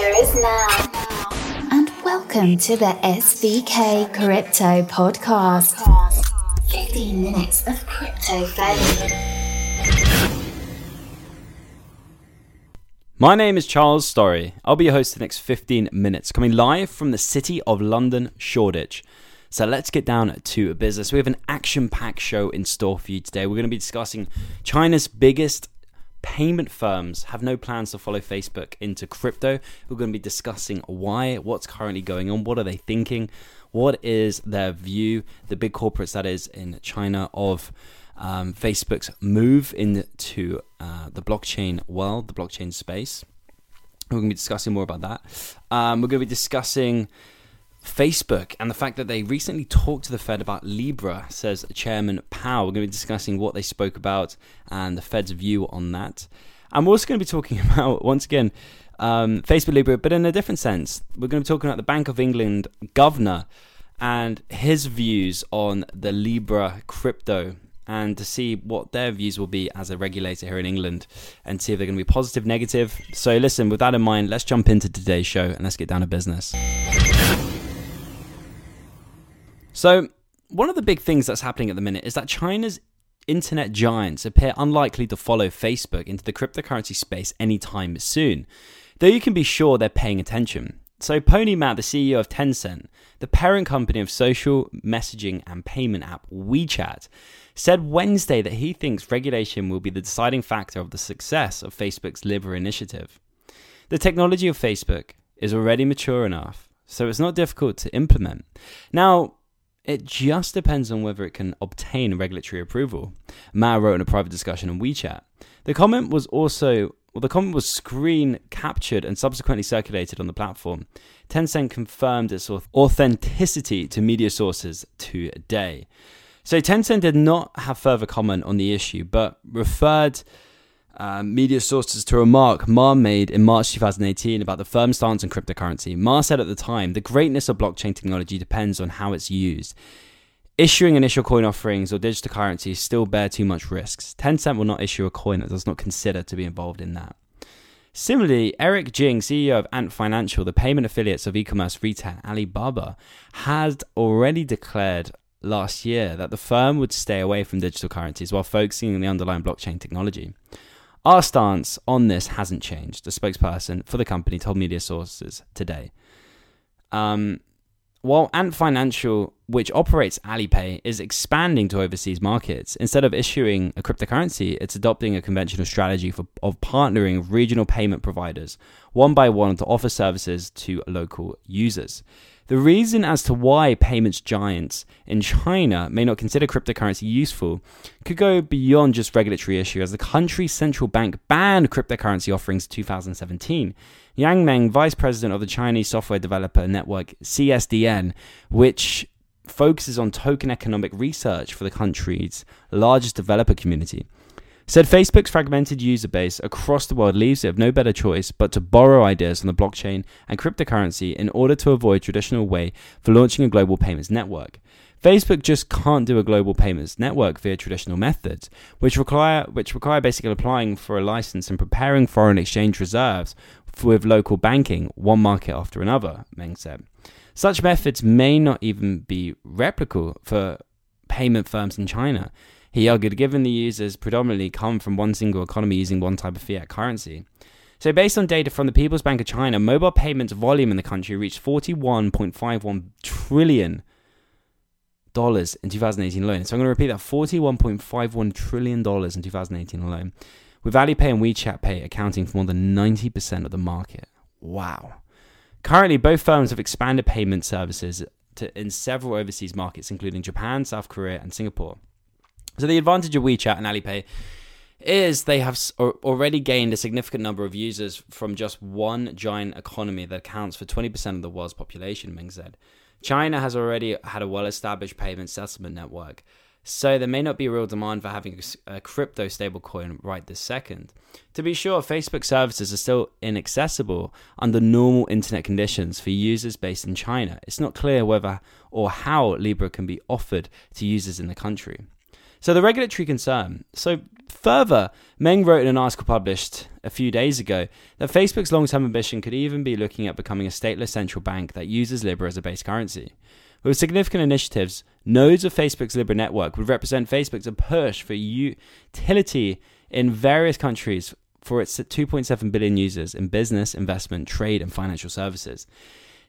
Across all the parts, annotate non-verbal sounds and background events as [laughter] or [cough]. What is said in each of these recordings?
future is now. And welcome to the SVK Crypto Podcast. 15 minutes of crypto fame. My name is Charles Storry. I'll be your host for the next 15 minutes, coming live from the city of London, Shoreditch. So let's get down to business. We have an action packed show in store for you today. We're going to be discussing China's biggest payment firms have no plans to follow Facebook into crypto. We're going to be discussing why, what's currently going on, what are they thinking, what is their view, the big corporates that is in China of um, Facebook's move into uh, the blockchain world, the blockchain space. We're going to be discussing more about that. Um, we're going to be discussing Facebook and the fact that they recently talked to the Fed about Libra, says Chairman Powell. We're going to be discussing what they spoke about and the Fed's view on that. And we're also going to be talking [laughs] about, once again, um, Facebook Libra, but in a different sense. We're going to be talking about the Bank of England governor and his views on the Libra crypto and to see what their views will be as a regulator here in England and see if they're going to be positive, negative. So, listen, with that in mind, let's jump into today's show and let's get down to business. So, one of the big things that's happening at the minute is that China's internet giants appear unlikely to follow Facebook into the cryptocurrency space anytime soon, though you can be sure they're paying attention. So, Pony Ma, the CEO of Tencent, the parent company of social messaging and payment app WeChat, said Wednesday that he thinks regulation will be the deciding factor of the success of Facebook's Libra initiative. The technology of Facebook is already mature enough, so it's not difficult to implement. Now, it just depends on whether it can obtain regulatory approval. Ma wrote in a private discussion on WeChat. The comment was also well, the comment was screen captured and subsequently circulated on the platform. Tencent confirmed its authenticity to media sources today. So Tencent did not have further comment on the issue, but referred uh, media sources to a remark Ma made in March 2018 about the firm's stance on cryptocurrency. Ma said at the time, the greatness of blockchain technology depends on how it's used. Issuing initial coin offerings or digital currencies still bear too much risks. Tencent will not issue a coin that does not consider to be involved in that. Similarly, Eric Jing, CEO of Ant Financial, the payment affiliates of e-commerce retail Alibaba, had already declared last year that the firm would stay away from digital currencies while focusing on the underlying blockchain technology. Our stance on this hasn't changed, a spokesperson for the company told media sources today. Um, while Ant Financial, which operates Alipay, is expanding to overseas markets, instead of issuing a cryptocurrency, it's adopting a conventional strategy for, of partnering regional payment providers one by one to offer services to local users. The reason as to why payments giants in China may not consider cryptocurrency useful could go beyond just regulatory issue, as the country's central bank banned cryptocurrency offerings in 2017. Yang Meng, vice president of the Chinese software developer network CSDN, which focuses on token economic research for the country's largest developer community, said Facebook's fragmented user base across the world leaves it of no better choice but to borrow ideas from the blockchain and cryptocurrency in order to avoid traditional way for launching a global payments network. Facebook just can't do a global payments network via traditional methods, which require which require basically applying for a license and preparing foreign exchange reserves with local banking, one market after another, Meng said. Such methods may not even be replicable for payment firms in China, he argued, given the users predominantly come from one single economy using one type of fiat currency. So, based on data from the People's Bank of China, mobile payments volume in the country reached 41.51 trillion dollars in 2018 alone. So I'm going to repeat that: 41.51 trillion dollars in 2018 alone, with Alipay and WeChat Pay accounting for more than 90% of the market. Wow! Currently, both firms have expanded payment services to, in several overseas markets, including Japan, South Korea, and Singapore. So the advantage of WeChat and Alipay is they have already gained a significant number of users from just one giant economy that accounts for 20% of the world's population, Meng said. China has already had a well established payment settlement network, so there may not be real demand for having a crypto stablecoin right this second. To be sure, Facebook services are still inaccessible under normal internet conditions for users based in China. It's not clear whether or how Libra can be offered to users in the country. So the regulatory concern. So Further, Meng wrote in an article published a few days ago that Facebook's long term ambition could even be looking at becoming a stateless central bank that uses Libra as a base currency. With significant initiatives, nodes of Facebook's Libra network would represent Facebook's push for utility in various countries for its 2.7 billion users in business, investment, trade, and financial services.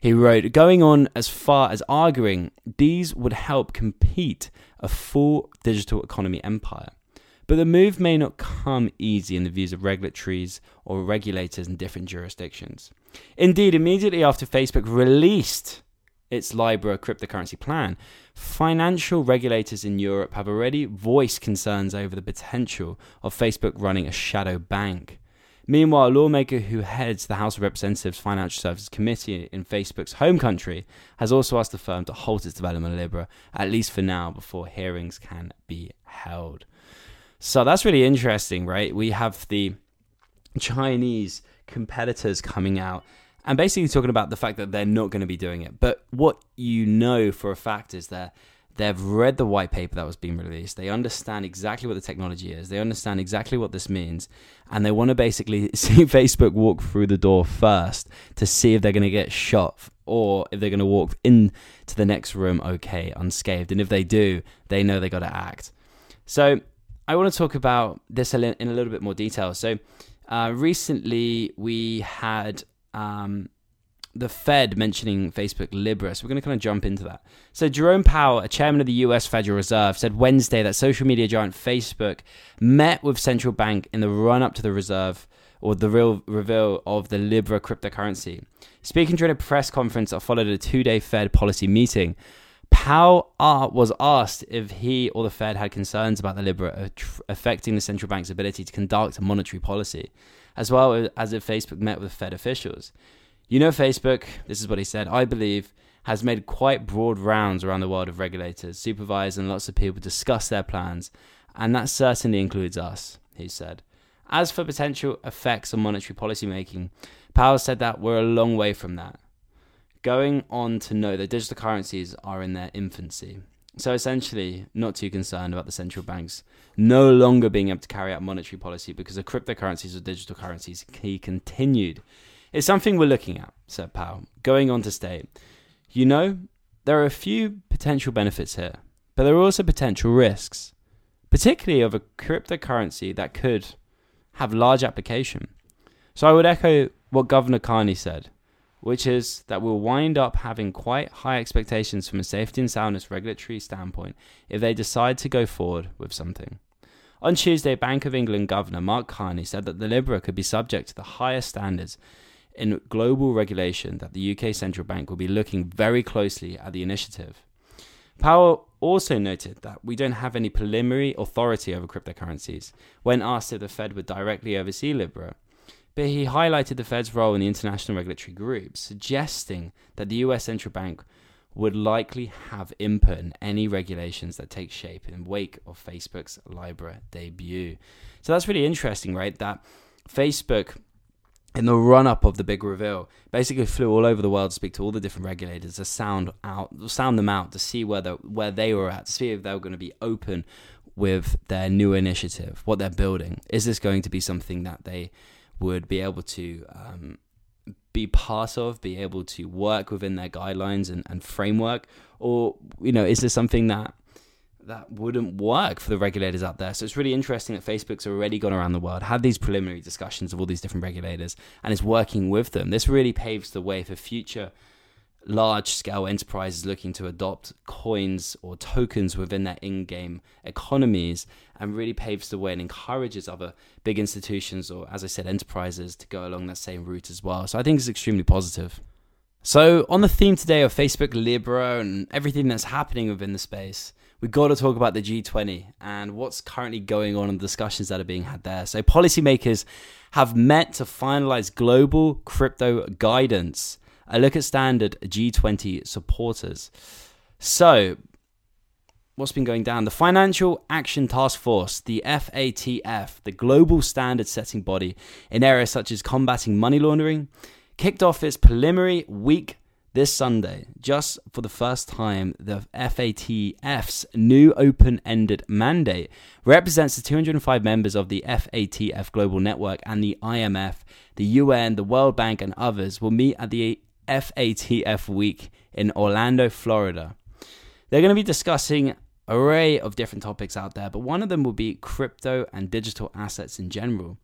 He wrote, going on as far as arguing these would help compete a full digital economy empire. But the move may not come easy in the views of regulatories or regulators in different jurisdictions. Indeed, immediately after Facebook released its Libra cryptocurrency plan, financial regulators in Europe have already voiced concerns over the potential of Facebook running a shadow bank. Meanwhile, a lawmaker who heads the House of Representatives Financial Services Committee in Facebook's home country has also asked the firm to halt its development of Libra, at least for now, before hearings can be held. So that's really interesting, right? We have the Chinese competitors coming out and basically talking about the fact that they're not going to be doing it. But what you know for a fact is that they've read the white paper that was being released. They understand exactly what the technology is. They understand exactly what this means, and they want to basically [laughs] see Facebook walk through the door first to see if they're going to get shot or if they're going to walk into the next room okay, unscathed. And if they do, they know they got to act. So I want to talk about this in a little bit more detail. So. Uh, recently, we had um, the Fed mentioning Facebook Libra. So we're going to kind of jump into that. So Jerome Powell, a chairman of the US Federal Reserve, said Wednesday that social media giant Facebook met with central bank in the run up to the reserve or the real reveal of the Libra cryptocurrency. Speaking during a press conference that followed a two-day Fed policy meeting, Powell was asked if he or the Fed had concerns about the Libra affecting the central bank's ability to conduct monetary policy as well as if Facebook met with Fed officials. You know, Facebook, this is what he said, I believe, has made quite broad rounds around the world of regulators, supervisors, and lots of people discuss their plans, and that certainly includes us, he said. As for potential effects on monetary policy making, Powell said that we're a long way from that. Going on to note that digital currencies are in their infancy. So essentially, not too concerned about the central banks no longer being able to carry out monetary policy because the cryptocurrencies or digital currencies, he continued. It's something we're looking at, said Powell, going on to state, you know, there are a few potential benefits here, but there are also potential risks, particularly of a cryptocurrency that could have large application. So I would echo what Governor Carney said which is that we'll wind up having quite high expectations from a safety and soundness regulatory standpoint if they decide to go forward with something. On Tuesday, Bank of England Governor Mark Carney said that the Libra could be subject to the highest standards in global regulation that the UK central bank will be looking very closely at the initiative. Powell also noted that we don't have any preliminary authority over cryptocurrencies when asked if the Fed would directly oversee Libra but he highlighted the Fed's role in the international regulatory group, suggesting that the US central bank would likely have input in any regulations that take shape in wake of Facebook's Libra debut. So that's really interesting, right? That Facebook in the run up of the big reveal, basically flew all over the world to speak to all the different regulators to sound out, sound them out to see where where they were at, to see if they were going to be open with their new initiative, what they're building. Is this going to be something that they would be able to um, be part of, be able to work within their guidelines and, and framework, or you know, is this something that that wouldn't work for the regulators out there. So it's really interesting that Facebook's already gone around the world, had these preliminary discussions of all these different regulators, and is working with them. This really paves the way for future large scale enterprises looking to adopt coins or tokens within their in game economies and really paves the way and encourages other big institutions or, as I said, enterprises to go along that same route as well. So I think it's extremely positive. So, on the theme today of Facebook Libra and everything that's happening within the space, we've got to talk about the G20 and what's currently going on and discussions that are being had there. So, policymakers have met to finalize global crypto guidance a look at standard G20 supporters. So, what's been going down? The Financial Action Task Force, the FATF, the global standard setting body in areas such as combating money laundering, kicked off its preliminary week this Sunday, just for the first time, the FATF's new open ended mandate represents the 205 members of the FATF Global Network and the IMF, the UN, the World Bank, and others will meet at the FATF week in Orlando, Florida. They're going to be discussing array of different topics out there, but one of them will be crypto and digital assets in general.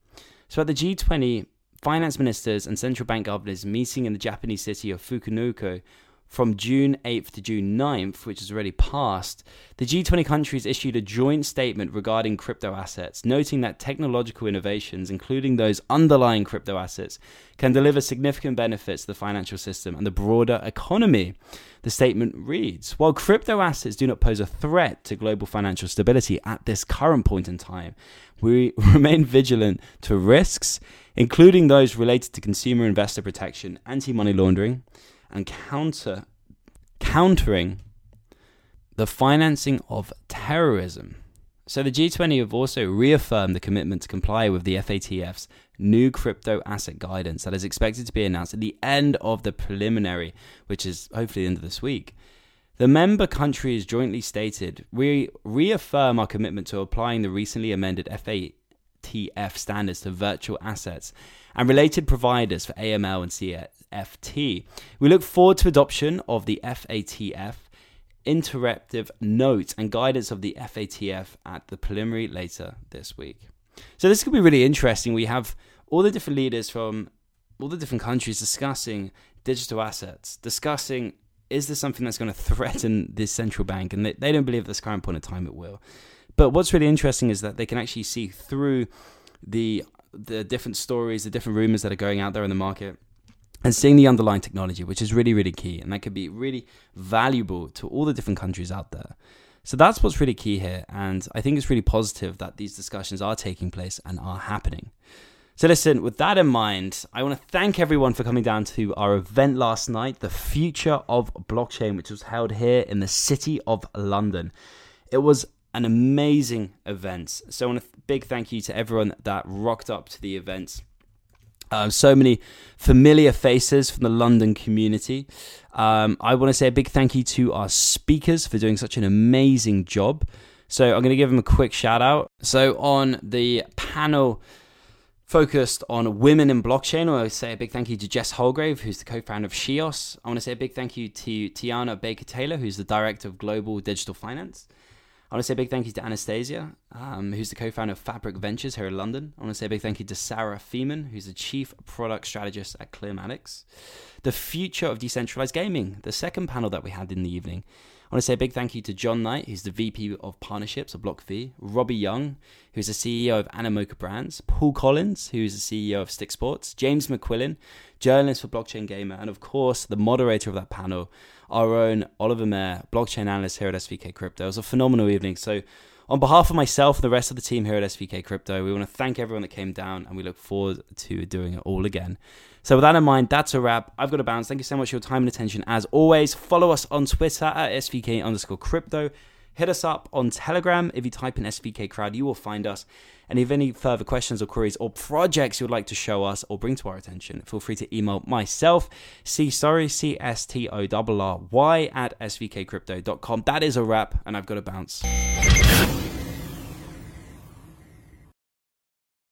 So at the G20, finance ministers and central bank governors meeting in the Japanese city of Fukuoka from June 8th to June 9th, which has already passed, the G20 countries issued a joint statement regarding crypto assets, noting that technological innovations, including those underlying crypto assets, can deliver significant benefits to the financial system and the broader economy. The statement reads While crypto assets do not pose a threat to global financial stability at this current point in time, we [laughs] remain vigilant to risks, including those related to consumer investor protection, anti money laundering and counter countering the financing of terrorism. So the G20 have also reaffirmed the commitment to comply with the FATF's new crypto asset guidance that is expected to be announced at the end of the preliminary, which is hopefully the end of this week. The member countries jointly stated, we reaffirm our commitment to applying the recently amended FATF standards to virtual assets and related providers for AML and FT. We look forward to adoption of the FATF interactive notes and guidance of the FATF at the preliminary later this week. So this could be really interesting. We have all the different leaders from all the different countries discussing digital assets, discussing is this something that's going to threaten this central bank, and they, they don't believe at this current point in time it will. But what's really interesting is that they can actually see through the the different stories, the different rumors that are going out there in the market, and seeing the underlying technology, which is really, really key. And that could be really valuable to all the different countries out there. So that's what's really key here. And I think it's really positive that these discussions are taking place and are happening. So, listen, with that in mind, I want to thank everyone for coming down to our event last night, The Future of Blockchain, which was held here in the City of London. It was an amazing event. So, I want a big thank you to everyone that rocked up to the event. Um, so many familiar faces from the London community. Um, I want to say a big thank you to our speakers for doing such an amazing job. So I'm going to give them a quick shout out. So on the panel focused on women in blockchain, I want to say a big thank you to Jess Houlgrave, who's the co-founder of Shios. I want to say a big thank you to Tiana Baker Taylor, who's the director of global digital finance. I want to say a big thank you to Anastasia, um, who's the co founder of Fabric Ventures here in London. I want to say a big thank you to Sarah Feeman, who's the chief product strategist at Clearmatics. The future of decentralized gaming, the second panel that we had in the evening. I want to say a big thank you to John Knight, who's the VP of Partnerships of BlockV, Robby Yung, who's the CEO of Animoca Brands, Paul Collins, who's the CEO of Stick Sports, James McQuillan, journalist for Blockchain Gamer, and of course, the moderator of that panel, our own Oliver Mayer, blockchain analyst here at SVK Crypto. It was a phenomenal evening. So, on behalf of myself and the rest of the team here at SVK Crypto, we want to thank everyone that came down and we look forward to doing it all again. So, with that in mind, that's a wrap. I've got a bounce. Thank you so much for your time and attention. As always, follow us on Twitter at SVK underscore crypto. Hit us up on Telegram. If you type in SVK Crowd, you will find us. And if any further questions or queries or projects you would like to show us or bring to our attention, feel free to email myself, C sorry, C S T O R R Y at svkcrypto.com. That is a wrap, and I've got to bounce.